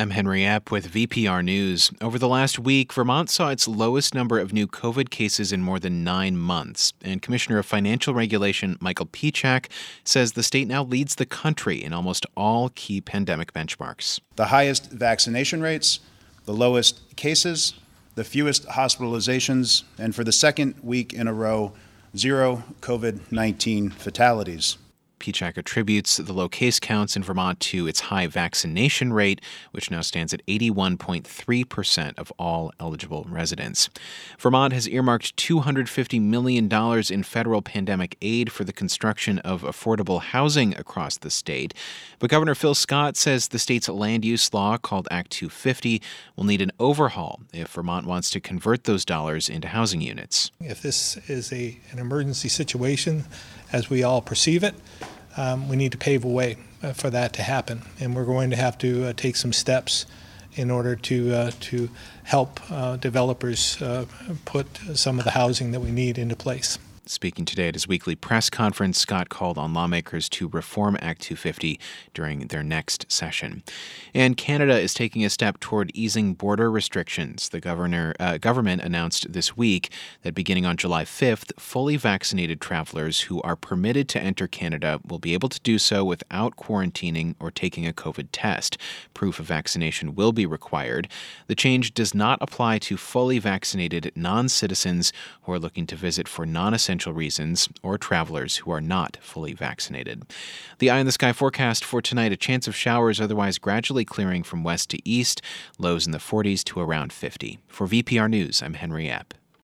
I'm Henry Epp with VPR News. Over the last week, Vermont saw its lowest number of new COVID cases in more than nine months. And Commissioner of Financial Regulation Michael Pieciak says the state now leads the country in almost all key pandemic benchmarks. The highest vaccination rates, the lowest cases, the fewest hospitalizations, and for the second week in a row, zero COVID 19 fatalities. Pieciak attributes the low case counts in Vermont to its high vaccination rate, which now stands at 81.3% of all eligible residents. Vermont has earmarked $250 million in federal pandemic aid for the construction of affordable housing across the state. But Governor Phil Scott says the state's land use law, called Act 250, will need an overhaul if Vermont wants to convert those dollars into housing units. If this is a, an emergency situation, as we all perceive it, um, we need to pave a way uh, for that to happen. And we're going to have to uh, take some steps in order to, uh, to help uh, developers uh, put some of the housing that we need into place. Speaking today at his weekly press conference, Scott called on lawmakers to reform Act 250 during their next session. And Canada is taking a step toward easing border restrictions. The governor, uh, government announced this week that beginning on July 5th, fully vaccinated travelers who are permitted to enter Canada will be able to do so without quarantining or taking a COVID test. Proof of vaccination will be required. The change does not apply to fully vaccinated non citizens who are looking to visit for non essential reasons or travelers who are not fully vaccinated. The eye in the sky forecast for tonight a chance of showers, otherwise gradually clearing from west to east, lows in the 40s to around 50. For VPR News, I'm Henry Epp.